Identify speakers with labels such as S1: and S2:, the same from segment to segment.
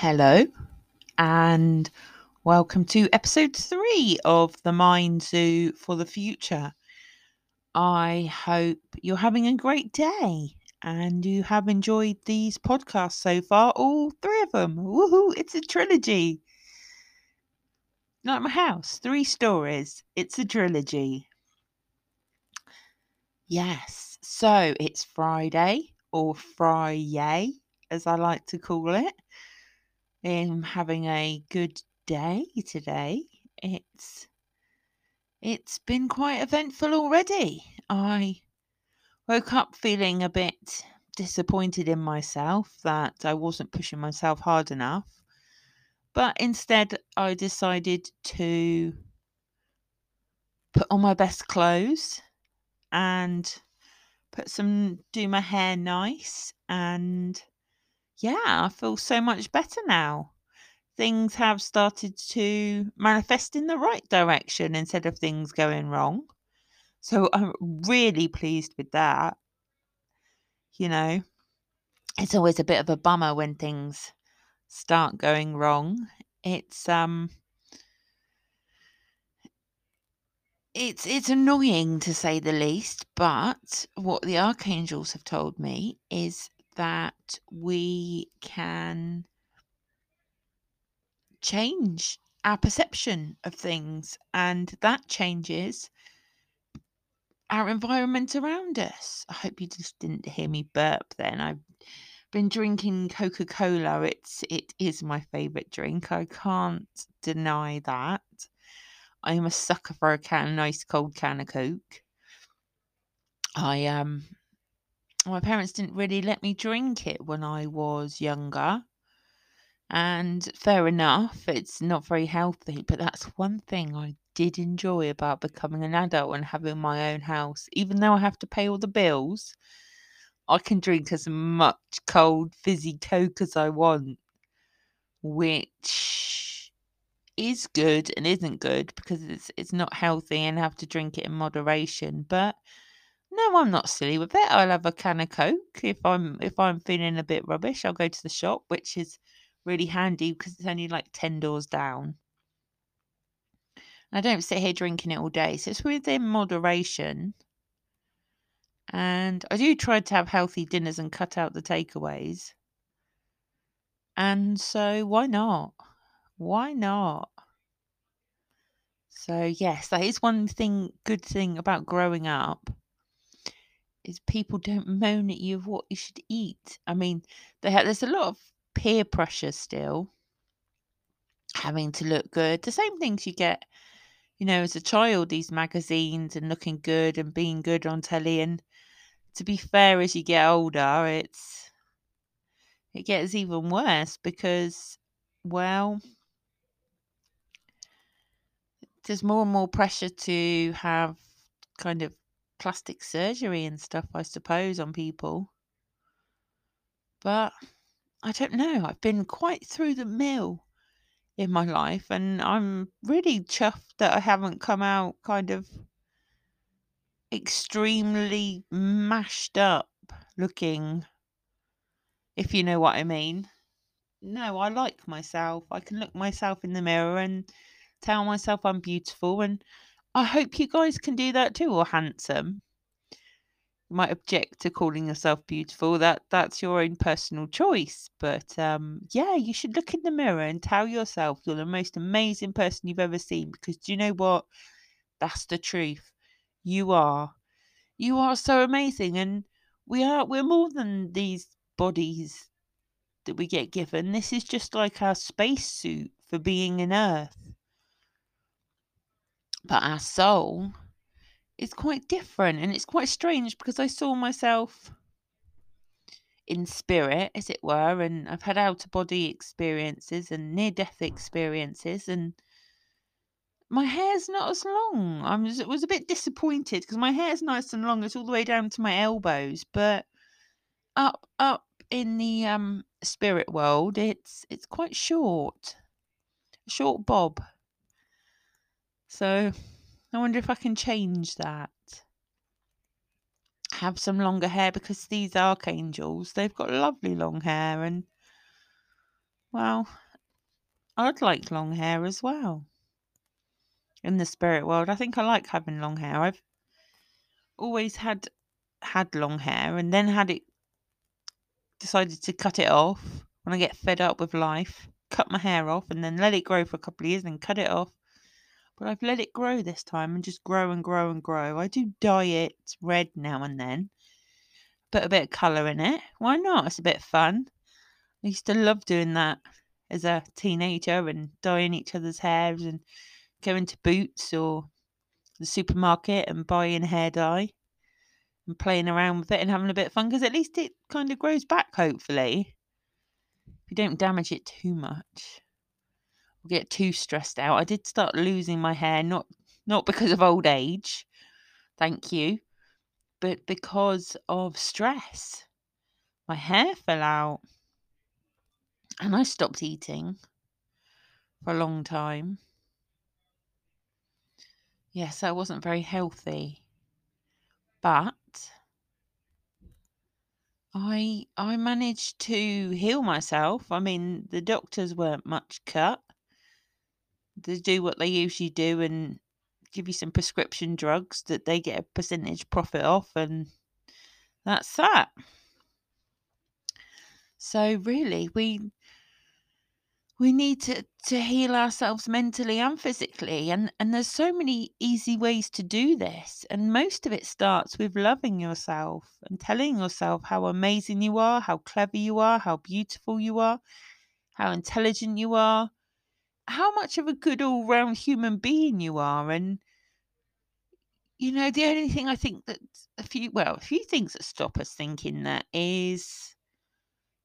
S1: Hello, and welcome to episode three of the Mind Zoo for the Future. I hope you're having a great day and you have enjoyed these podcasts so far, all three of them. Woohoo! It's a trilogy. Like my house, three stories. It's a trilogy. Yes, so it's Friday or Friday, as I like to call it. I'm having a good day today. It's it's been quite eventful already. I woke up feeling a bit disappointed in myself that I wasn't pushing myself hard enough. But instead, I decided to put on my best clothes and put some, do my hair nice. And yeah, I feel so much better now. Things have started to manifest in the right direction instead of things going wrong. So I'm really pleased with that. You know, it's always a bit of a bummer when things start going wrong. It's um it's it's annoying to say the least, but what the archangels have told me is that we can change our perception of things and that changes our environment around us. I hope you just didn't hear me burp then. I've been drinking Coca-Cola. It's it is my favorite drink. I can't deny that. I am a sucker for a can nice cold can of Coke. I um my parents didn't really let me drink it when I was younger. And fair enough, it's not very healthy, but that's one thing I did enjoy about becoming an adult and having my own house. Even though I have to pay all the bills, I can drink as much cold, fizzy Coke as I want, which is good and isn't good because it's it's not healthy and have to drink it in moderation. But no, I'm not silly with it. I'll have a can of Coke if I'm if I'm feeling a bit rubbish. I'll go to the shop, which is really handy because it's only like 10 doors down. I don't sit here drinking it all day, so it's within moderation. And I do try to have healthy dinners and cut out the takeaways. And so why not? Why not? So yes, that is one thing good thing about growing up is people don't moan at you of what you should eat. I mean, they have, there's a lot of peer pressure still, having to look good. The same things you get, you know, as a child, these magazines and looking good and being good on telly. And to be fair, as you get older, it's it gets even worse because, well, there's more and more pressure to have kind of plastic surgery and stuff, I suppose, on people. But I don't know. I've been quite through the mill in my life, and I'm really chuffed that I haven't come out kind of extremely mashed up looking, if you know what I mean. No, I like myself. I can look myself in the mirror and tell myself I'm beautiful, and I hope you guys can do that too, or handsome you might object to calling yourself beautiful. That that's your own personal choice. But um, yeah, you should look in the mirror and tell yourself you're the most amazing person you've ever seen. Because do you know what? That's the truth. You are. You are so amazing, and we are. We're more than these bodies that we get given. This is just like our spacesuit for being in Earth. But our soul is quite different and it's quite strange because I saw myself in spirit, as it were, and I've had out of body experiences and near death experiences, and my hair's not as long. I was, was a bit disappointed because my hair's nice and long, it's all the way down to my elbows, but up up in the um spirit world it's it's quite short. A short bob. So I wonder if I can change that. Have some longer hair because these archangels, they've got lovely long hair and well, I'd like long hair as well. In the spirit world, I think I like having long hair. I've always had had long hair and then had it decided to cut it off when I get fed up with life, cut my hair off and then let it grow for a couple of years and cut it off. But I've let it grow this time and just grow and grow and grow. I do dye it red now and then. Put a bit of colour in it. Why not? It's a bit fun. I used to love doing that as a teenager and dyeing each other's hairs and going to Boots or the supermarket and buying hair dye and playing around with it and having a bit of fun because at least it kind of grows back, hopefully. If you don't damage it too much get too stressed out. I did start losing my hair, not not because of old age, thank you, but because of stress. My hair fell out and I stopped eating for a long time. Yes, I wasn't very healthy. But I I managed to heal myself. I mean, the doctors weren't much cut. They do what they usually do and give you some prescription drugs that they get a percentage profit off and that's that. So really we we need to, to heal ourselves mentally and physically and and there's so many easy ways to do this and most of it starts with loving yourself and telling yourself how amazing you are how clever you are how beautiful you are how intelligent you are how much of a good all-round human being you are and you know the only thing i think that a few well a few things that stop us thinking that is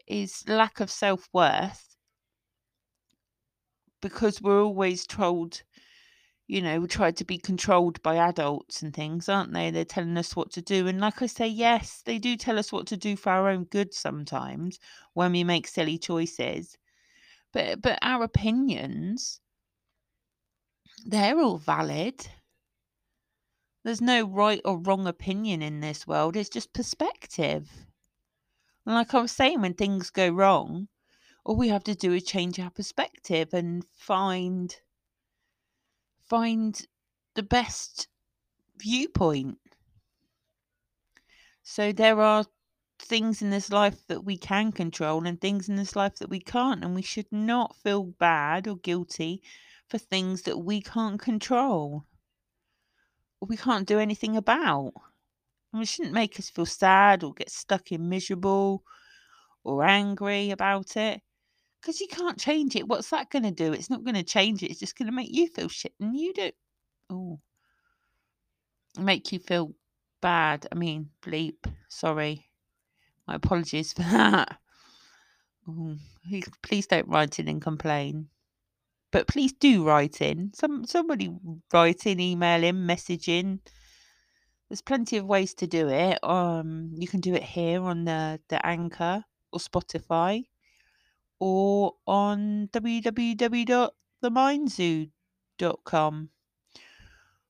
S1: is lack of self-worth because we're always told, you know, we try to be controlled by adults and things, aren't they? They're telling us what to do. And like I say, yes, they do tell us what to do for our own good sometimes when we make silly choices. But but our opinions, they're all valid. There's no right or wrong opinion in this world. It's just perspective. And like I was saying, when things go wrong, all we have to do is change our perspective and find find the best viewpoint so there are things in this life that we can control and things in this life that we can't and we should not feel bad or guilty for things that we can't control we can't do anything about and it shouldn't make us feel sad or get stuck in miserable or angry about it because you can't change it. What's that going to do? It's not going to change it. It's just going to make you feel shit, and you don't. Oh, make you feel bad. I mean, bleep. Sorry. My apologies for that. Oh, please don't write in and complain. But please do write in. Some somebody write in, email in, message in. There's plenty of ways to do it. Um, you can do it here on the the Anchor or Spotify or on www.themindzoo.com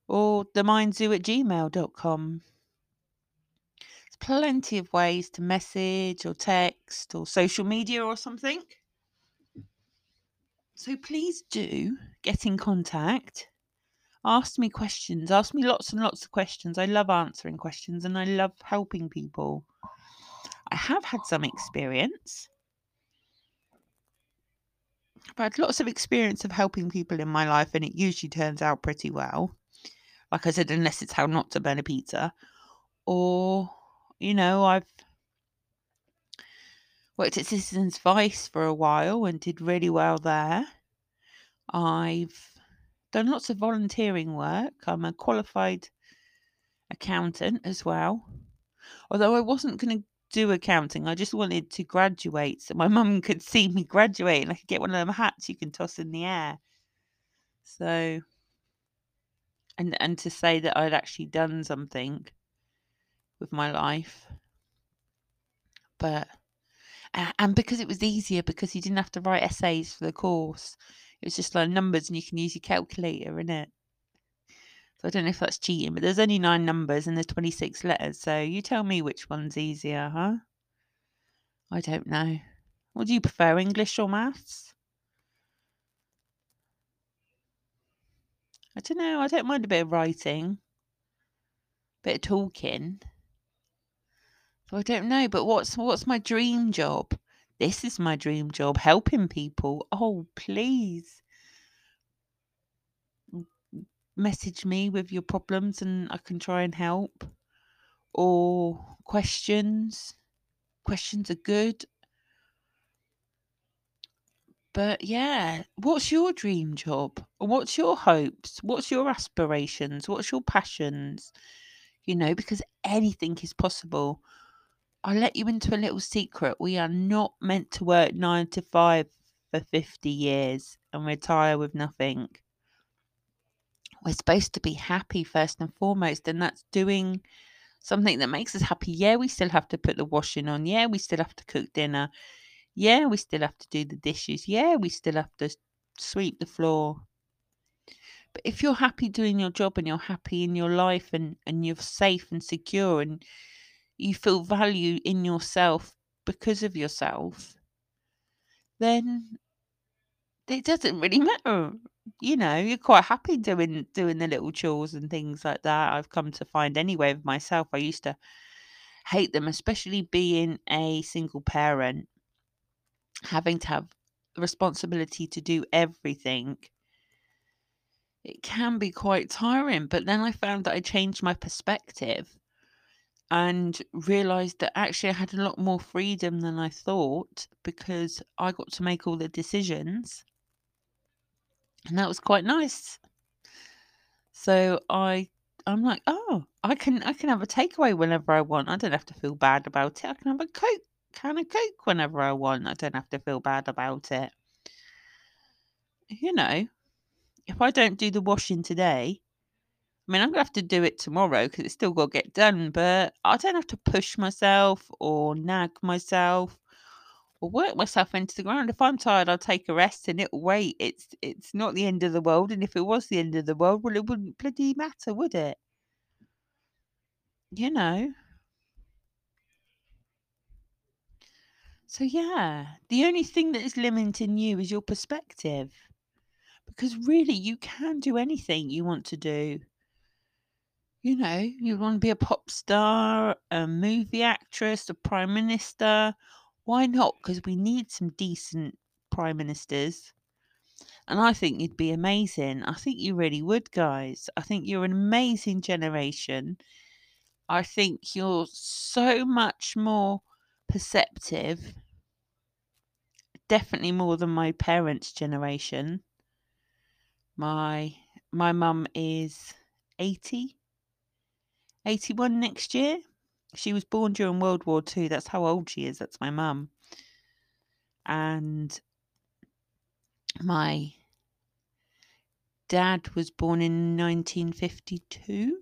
S1: or themindzoo at gmail.com. Plenty of ways to message or text or social media or something. So please do get in contact. Ask me questions. Ask me lots and lots of questions. I love answering questions and I love helping people. I have had some experience I've had lots of experience of helping people in my life, and it usually turns out pretty well. Like I said, unless it's how not to burn a pizza, or you know, I've worked at Citizens Advice for a while and did really well there. I've done lots of volunteering work. I'm a qualified accountant as well. Although I wasn't going to do accounting. I just wanted to graduate so my mum could see me graduate and I could get one of them hats you can toss in the air. So and and to say that I'd actually done something with my life. But and because it was easier because you didn't have to write essays for the course. It was just like numbers and you can use your calculator in it. So I don't know if that's cheating, but there's only nine numbers and there's 26 letters. So you tell me which one's easier, huh? I don't know. What do you prefer, English or maths? I don't know. I don't mind a bit of writing, a bit of talking. So I don't know. But what's what's my dream job? This is my dream job, helping people. Oh, please message me with your problems and I can try and help. Or questions. Questions are good. But yeah, what's your dream job? What's your hopes? What's your aspirations? What's your passions? You know, because anything is possible. I'll let you into a little secret. We are not meant to work nine to five for 50 years and retire with nothing. We're supposed to be happy first and foremost, and that's doing something that makes us happy. Yeah, we still have to put the washing on. Yeah, we still have to cook dinner. Yeah, we still have to do the dishes. Yeah, we still have to sweep the floor. But if you're happy doing your job and you're happy in your life and, and you're safe and secure and you feel value in yourself because of yourself, then it doesn't really matter. You know, you're quite happy doing doing the little chores and things like that. I've come to find anyway with myself. I used to hate them, especially being a single parent having to have responsibility to do everything, it can be quite tiring. But then I found that I changed my perspective and realized that actually I had a lot more freedom than I thought because I got to make all the decisions. And that was quite nice. So I I'm like, oh, I can I can have a takeaway whenever I want. I don't have to feel bad about it. I can have a coke can of Coke whenever I want. I don't have to feel bad about it. You know, if I don't do the washing today, I mean, I'm going to have to do it tomorrow because it's still got to get done, but I don't have to push myself or nag myself or work myself into the ground. If I'm tired, I'll take a rest and it'll wait. It's it's not the end of the world. And if it was the end of the world, well, it wouldn't bloody matter, would it? You know, So, yeah, the only thing that is limiting you is your perspective. Because really, you can do anything you want to do. You know, you want to be a pop star, a movie actress, a prime minister. Why not? Because we need some decent prime ministers. And I think you'd be amazing. I think you really would, guys. I think you're an amazing generation. I think you're so much more perceptive definitely more than my parents' generation. My my mum is 80, 81 next year. She was born during World War II. That's how old she is. That's my mum. And my dad was born in 1952.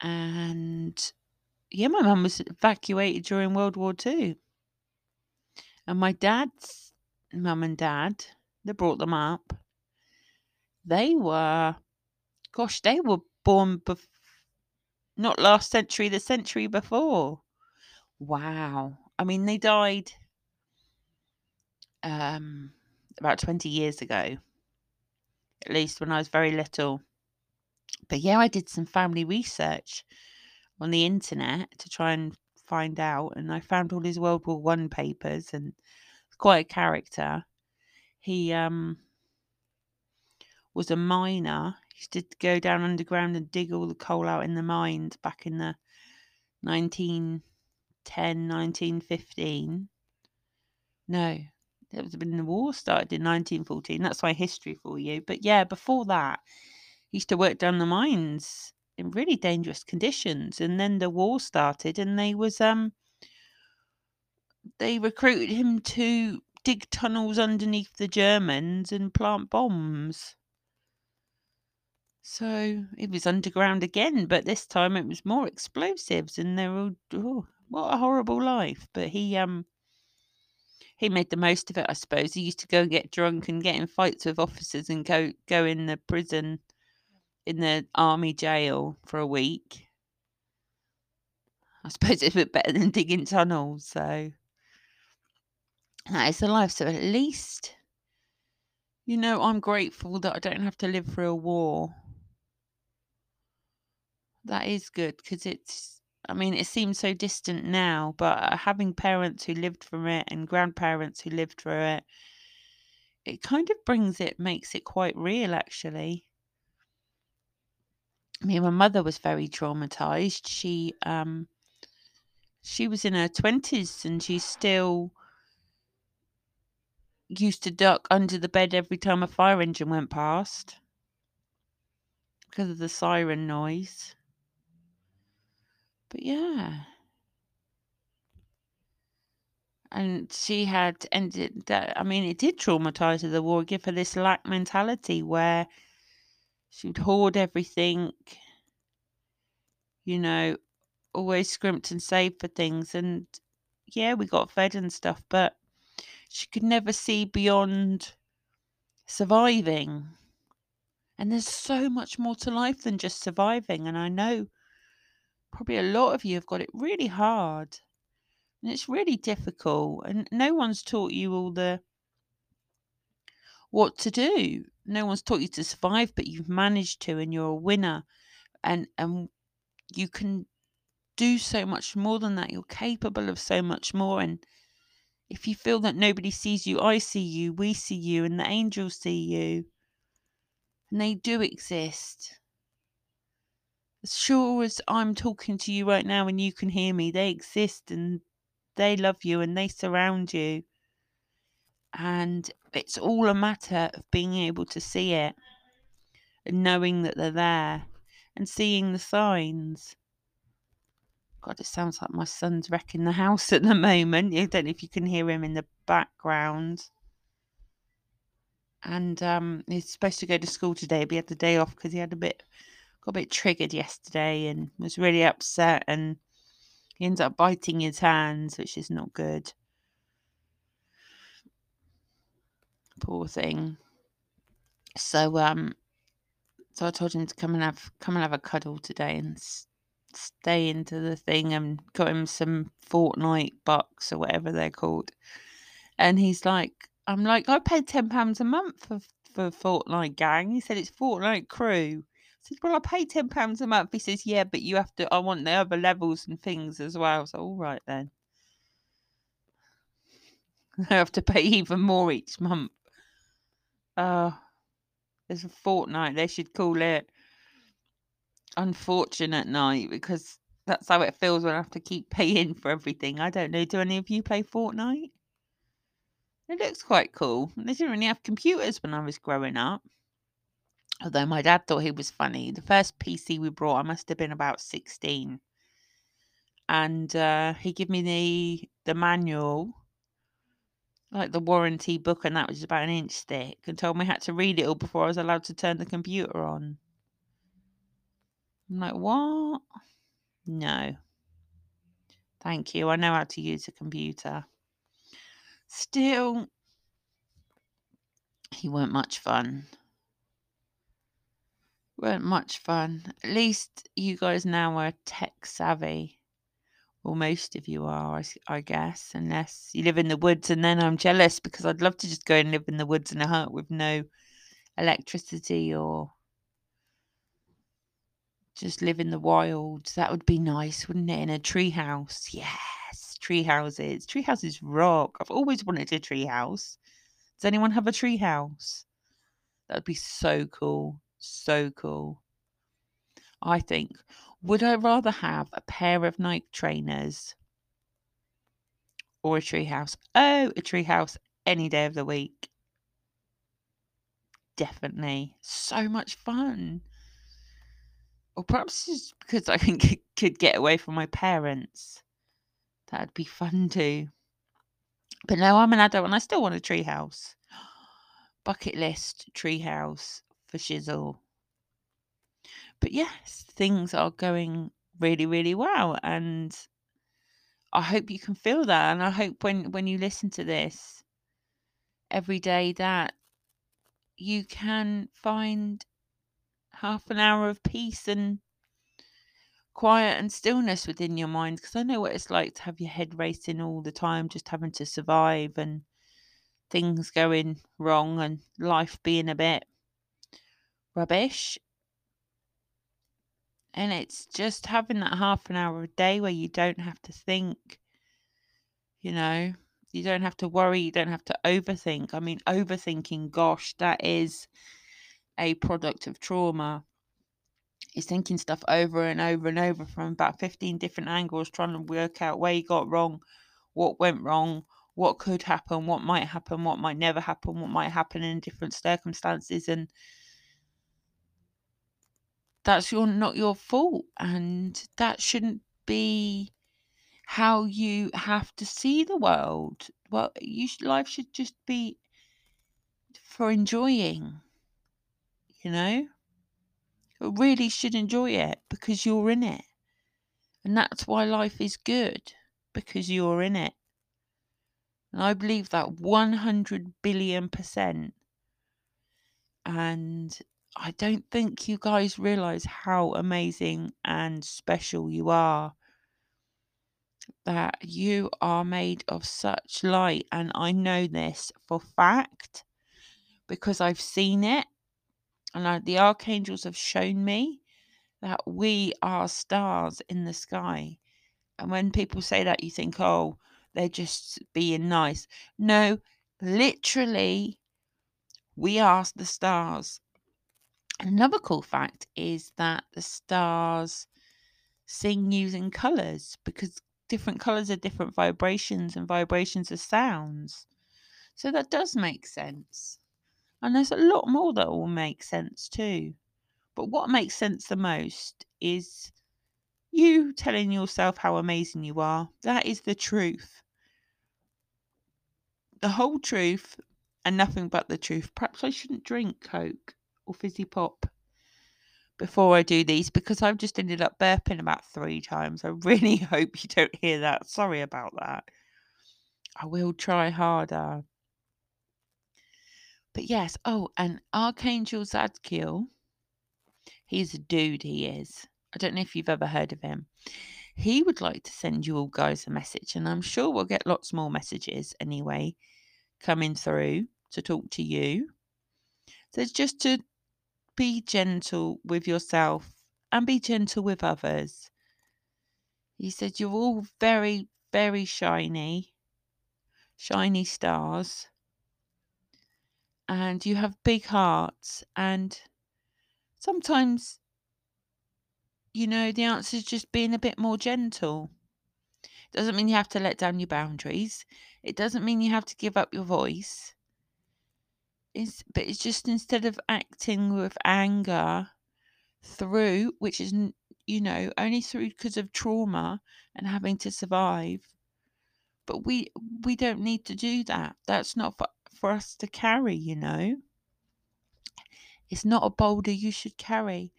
S1: And yeah, my mum was evacuated during World War II. And my dad's mum and dad, they brought them up, they were, gosh, they were born bef- not last century, the century before. Wow. I mean, they died um, about 20 years ago, at least when I was very little. But yeah, I did some family research on the internet to try and find out, and I found all his World War One papers, and quite a character. He um was a miner. Used to go down underground and dig all the coal out in the mines back in the 1910, 1915. No, it was when the war started in 1914. That's my history for you. But yeah, before that, he used to work down the mines in really dangerous conditions. And then the war started, and they was um they recruited him to dig tunnels underneath the Germans and plant bombs. So it was underground again, but this time it was more explosives, and they were oh, what a horrible life. But he um he made the most of it, I suppose. He used to go and get drunk and get in fights with officers and go go in the prison in the army jail for a week. I suppose it's a bit better than digging tunnels, so that is the life. So at least, you know, I'm grateful that I don't have to live through a war. That is good because it's, I mean, it seems so distant now, but uh, having parents who lived through it and grandparents who lived through it, it kind of brings it, makes it quite real actually. I mean, my mother was very traumatized. She, um, she was in her 20s and she still used to duck under the bed every time a fire engine went past because of the siren noise. But yeah. And she had ended that. I mean, it did traumatize her, the war, give her this lack mentality where she would hoard everything, you know, always scrimped and saved for things. And yeah, we got fed and stuff, but she could never see beyond surviving. And there's so much more to life than just surviving. And I know probably a lot of you have got it really hard. And it's really difficult. And no one's taught you all the what to do. No one's taught you to survive, but you've managed to and you're a winner. And and you can do so much more than that. You're capable of so much more. And if you feel that nobody sees you, I see you, we see you, and the angels see you. And they do exist. As sure as I'm talking to you right now and you can hear me, they exist and they love you and they surround you. And it's all a matter of being able to see it and knowing that they're there and seeing the signs. God, it sounds like my son's wrecking the house at the moment. I don't know if you can hear him in the background. And um, he's supposed to go to school today, but he had the day off because he had a bit got a bit triggered yesterday and was really upset and he ends up biting his hands, which is not good. Poor thing. So um so I told him to come and have come and have a cuddle today and s- stay into the thing and got him some Fortnite bucks or whatever they're called. And he's like, I'm like, I paid ten pounds a month for for Fortnite gang. He said it's Fortnite crew. Said, Well, I pay ten pounds a month. He says, Yeah, but you have to I want the other levels and things as well. So all right then. I have to pay even more each month. Uh there's a fortnight. They should call it unfortunate night because that's how it feels when I have to keep paying for everything. I don't know. Do any of you play Fortnite? It looks quite cool. They didn't really have computers when I was growing up. Although my dad thought he was funny. The first PC we brought, I must have been about 16. And uh, he gave me the the manual, like the warranty book, and that was about an inch thick, and told me I had to read it all before I was allowed to turn the computer on. I'm like, what? No. Thank you. I know how to use a computer. Still, he weren't much fun. Weren't much fun. At least you guys now are tech savvy. Well, most of you are, I guess, unless you live in the woods, and then I'm jealous because I'd love to just go and live in the woods in a hut with no electricity or just live in the wilds. That would be nice, wouldn't it? In a tree house. Yes, tree houses. Tree houses rock. I've always wanted a tree house. Does anyone have a tree house? That would be so cool. So cool. I think. Would I rather have a pair of Nike trainers or a tree house? Oh, a tree house any day of the week. Definitely. So much fun. Or perhaps just because I could get away from my parents. That'd be fun too. But no, I'm an adult and I still want a tree house. Bucket list tree house for shizzle. But yes, things are going really, really well. And I hope you can feel that. And I hope when, when you listen to this every day that you can find half an hour of peace and quiet and stillness within your mind because I know what it's like to have your head racing all the time, just having to survive and things going wrong and life being a bit rubbish. And it's just having that half an hour a day where you don't have to think, you know, you don't have to worry, you don't have to overthink. I mean, overthinking, gosh, that is a product of trauma. Is thinking stuff over and over and over from about 15 different angles, trying to work out where you got wrong, what went wrong, what could happen, what might happen, what might never happen, what might happen in different circumstances. And that's your not your fault. And that shouldn't be how you have to see the world. Well, you life should just be for enjoying. You know, you really should enjoy it because you're in it, and that's why life is good because you're in it. And I believe that 100 billion percent. And I don't think you guys realize how amazing and special you are that you are made of such light. And I know this for fact because I've seen it. And I, the archangels have shown me that we are stars in the sky. And when people say that, you think, oh, they're just being nice. No, literally, we are the stars. Another cool fact is that the stars sing using colors because different colors are different vibrations and vibrations are sounds. So that does make sense. And there's a lot more that will make sense too. But what makes sense the most is you telling yourself how amazing you are. That is the truth. The whole truth and nothing but the truth. Perhaps I shouldn't drink Coke or fizzy pop before I do these because I've just ended up burping about three times. I really hope you don't hear that. Sorry about that. I will try harder. But yes, oh, and Archangel Zadkiel, he's a dude, he is. I don't know if you've ever heard of him. He would like to send you all guys a message, and I'm sure we'll get lots more messages anyway coming through to talk to you. So it's just to be gentle with yourself and be gentle with others. He said, You're all very, very shiny, shiny stars, and you have big hearts. And sometimes, you know, the answer is just being a bit more gentle. It Doesn't mean you have to let down your boundaries. It doesn't mean you have to give up your voice. But it's just instead of acting with anger through, which is, you know, only through because of trauma and having to survive. But we we don't need to do that. That's not for, for us to carry, you know. It's not a boulder you should carry.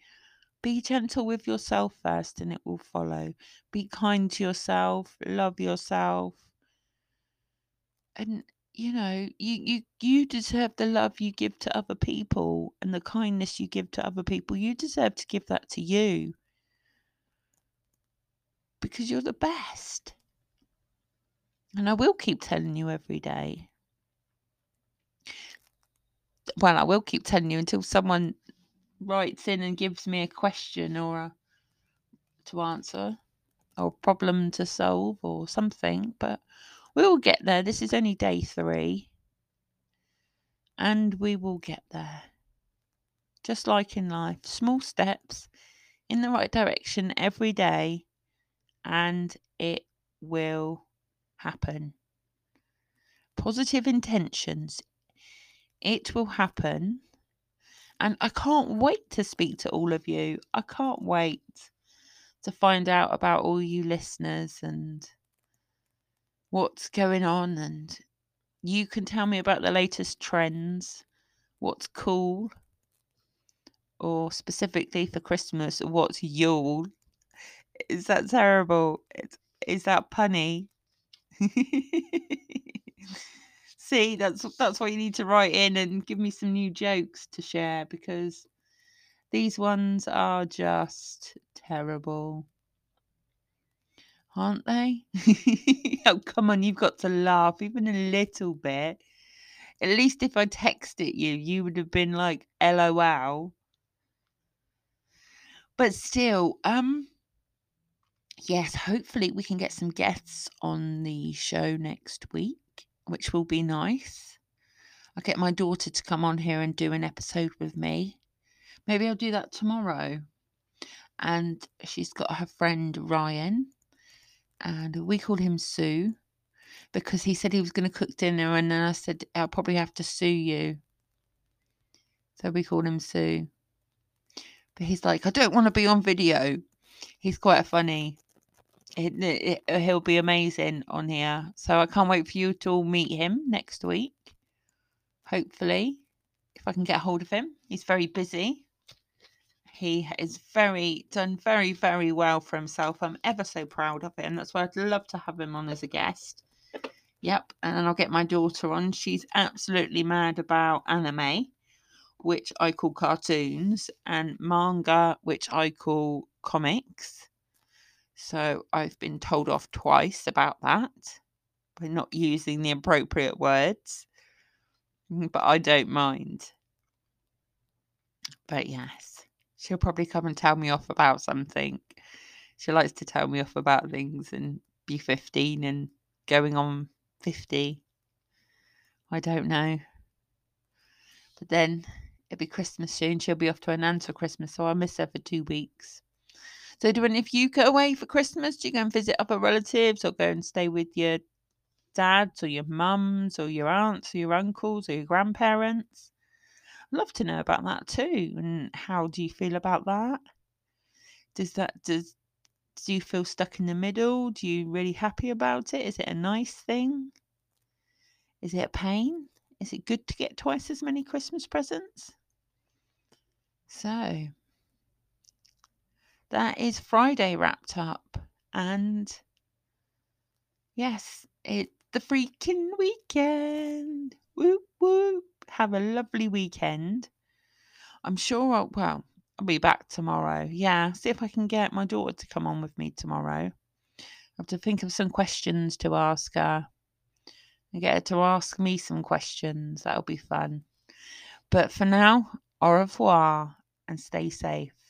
S1: Be gentle with yourself first and it will follow. Be kind to yourself, love yourself. And you know, you, you you deserve the love you give to other people and the kindness you give to other people. You deserve to give that to you. Because you're the best. And I will keep telling you every day. Well, I will keep telling you until someone writes in and gives me a question or a, to answer or a problem to solve or something. But we will get there. This is only day three. And we will get there. Just like in life, small steps in the right direction every day, and it will happen. Positive intentions, it will happen. And I can't wait to speak to all of you. I can't wait to find out about all you listeners and what's going on and you can tell me about the latest trends, what's cool, or specifically for Christmas, what's Yule. Is that terrible? It's, is that punny? See, that's that's what you need to write in and give me some new jokes to share because these ones are just terrible aren't they? oh, come on, you've got to laugh even a little bit. At least if I texted you, you would have been like, LOL. But still, um, yes, hopefully we can get some guests on the show next week, which will be nice. I'll get my daughter to come on here and do an episode with me. Maybe I'll do that tomorrow. And she's got her friend Ryan, and we call him Sue because he said he was going to cook dinner, and then I said, I'll probably have to sue you. So we call him Sue. But he's like, I don't want to be on video. He's quite funny. It, it, it, he'll be amazing on here. So I can't wait for you to all meet him next week. Hopefully, if I can get hold of him. He's very busy. He is very done very, very well for himself. I'm ever so proud of him. That's why I'd love to have him on as a guest. Yep, and I'll get my daughter on. She's absolutely mad about anime, which I call cartoons, and manga, which I call comics. So I've been told off twice about that by not using the appropriate words. Mm, but I don't mind. But yes. She'll probably come and tell me off about something. She likes to tell me off about things and be 15 and going on 50. I don't know. But then it'll be Christmas soon. She'll be off to an aunt for Christmas, so I'll miss her for two weeks. So, do any of you go away for Christmas? Do you go and visit other relatives or go and stay with your dads or your mums or your aunts or your uncles or your grandparents? Love to know about that too. And how do you feel about that? Does that does do you feel stuck in the middle? Do you really happy about it? Is it a nice thing? Is it a pain? Is it good to get twice as many Christmas presents? So that is Friday wrapped up. And yes, it's the freaking weekend. Whoop whoop have a lovely weekend. I'm sure I'll, well, I'll be back tomorrow. Yeah, see if I can get my daughter to come on with me tomorrow. I have to think of some questions to ask her and get her to ask me some questions. That'll be fun. But for now, au revoir and stay safe.